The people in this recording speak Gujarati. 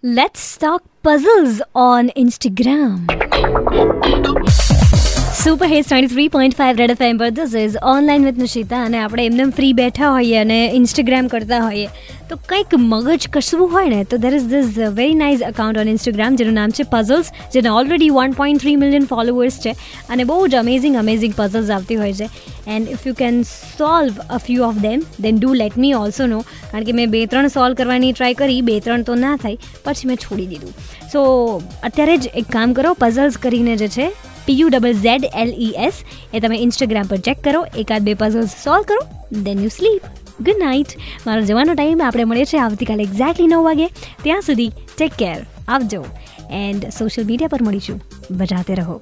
Let's talk puzzles on Instagram. Super hit twenty three point five red F પર this is online with Nishita અને આપણે એમને ફ્રી બેઠા હોઈએ અને ઇન્સ્ટાગ્રામ કરતા હોઈએ. તો કંઈક મગજ કસવું હોય ને, તો there is this very nice account on Instagram જેનું નામ છે પઝલ્સ જેને already one point three million followers છે અને બહુ જ અમેઝિંગ અમેઝિંગ પઝલ્સ આવતી હોય છે. And if you can solve a few of them then do let me also know કારણ કે મેં બે ત્રણ સોલ્વ કરવાની ટ્રાય કરી બે ત્રણ તો ના થઈ, પછી મેં છોડી દીધું. સો અત્યારે જ એક કામ કરો પઝલ્સ કરીને જે છે PU double Z L E S એ તમે ઇન્સ્ટાગ્રામ પર ચેક કરો, એકાદ બે પઝલ્સ સોલ્વ કરો then you sleep good night મારો જવાનો ટાઈમ આપણે મળીએ છીએ આવતીકાલે એક્ઝેક્ટલી નવ વાગે. ત્યાં સુધી ટેક કેર આવજો. એન્ડ સોશિયલ મીડિયા પર મળીશું. બજાતે રહો.